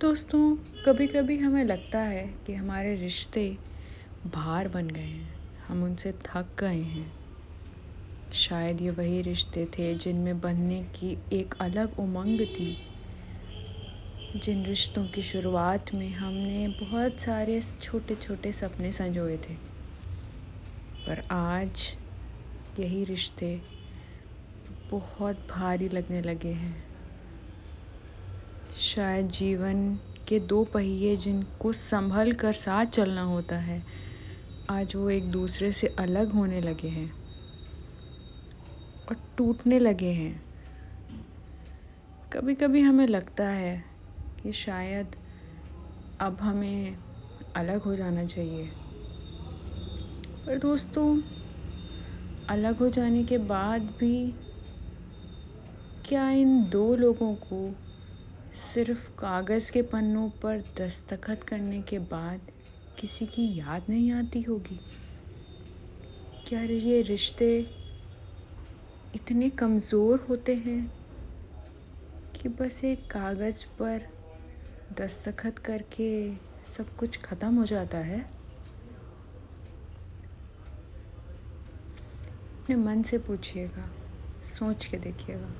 दोस्तों कभी कभी हमें लगता है कि हमारे रिश्ते भार बन गए हैं, हम उनसे थक गए हैं। शायद ये वही रिश्ते थे जिनमें बनने की एक अलग उमंग थी। जिन रिश्तों की शुरुआत में हमने बहुत सारे छोटे छोटे सपने संजोए थे, पर आज यही रिश्ते बहुत भारी लगने लगे हैं। शायद जीवन के दो पहिए जिनको संभल कर साथ चलना होता है, आज वो एक दूसरे से अलग होने लगे हैं और टूटने लगे हैं। कभी कभी हमें लगता है कि शायद अब हमें अलग हो जाना चाहिए। पर दोस्तों, अलग हो जाने के बाद भी क्या इन दो लोगों को सिर्फ़ कागज़ के पन्नों पर दस्तखत करने के बाद किसी की याद नहीं आती होगी? क्या ये रिश्ते इतने कमज़ोर होते हैं कि बस एक कागज़ पर दस्तखत करके सब कुछ ख़त्म हो जाता है? अपने मन से पूछिएगा, सोच के देखिएगा।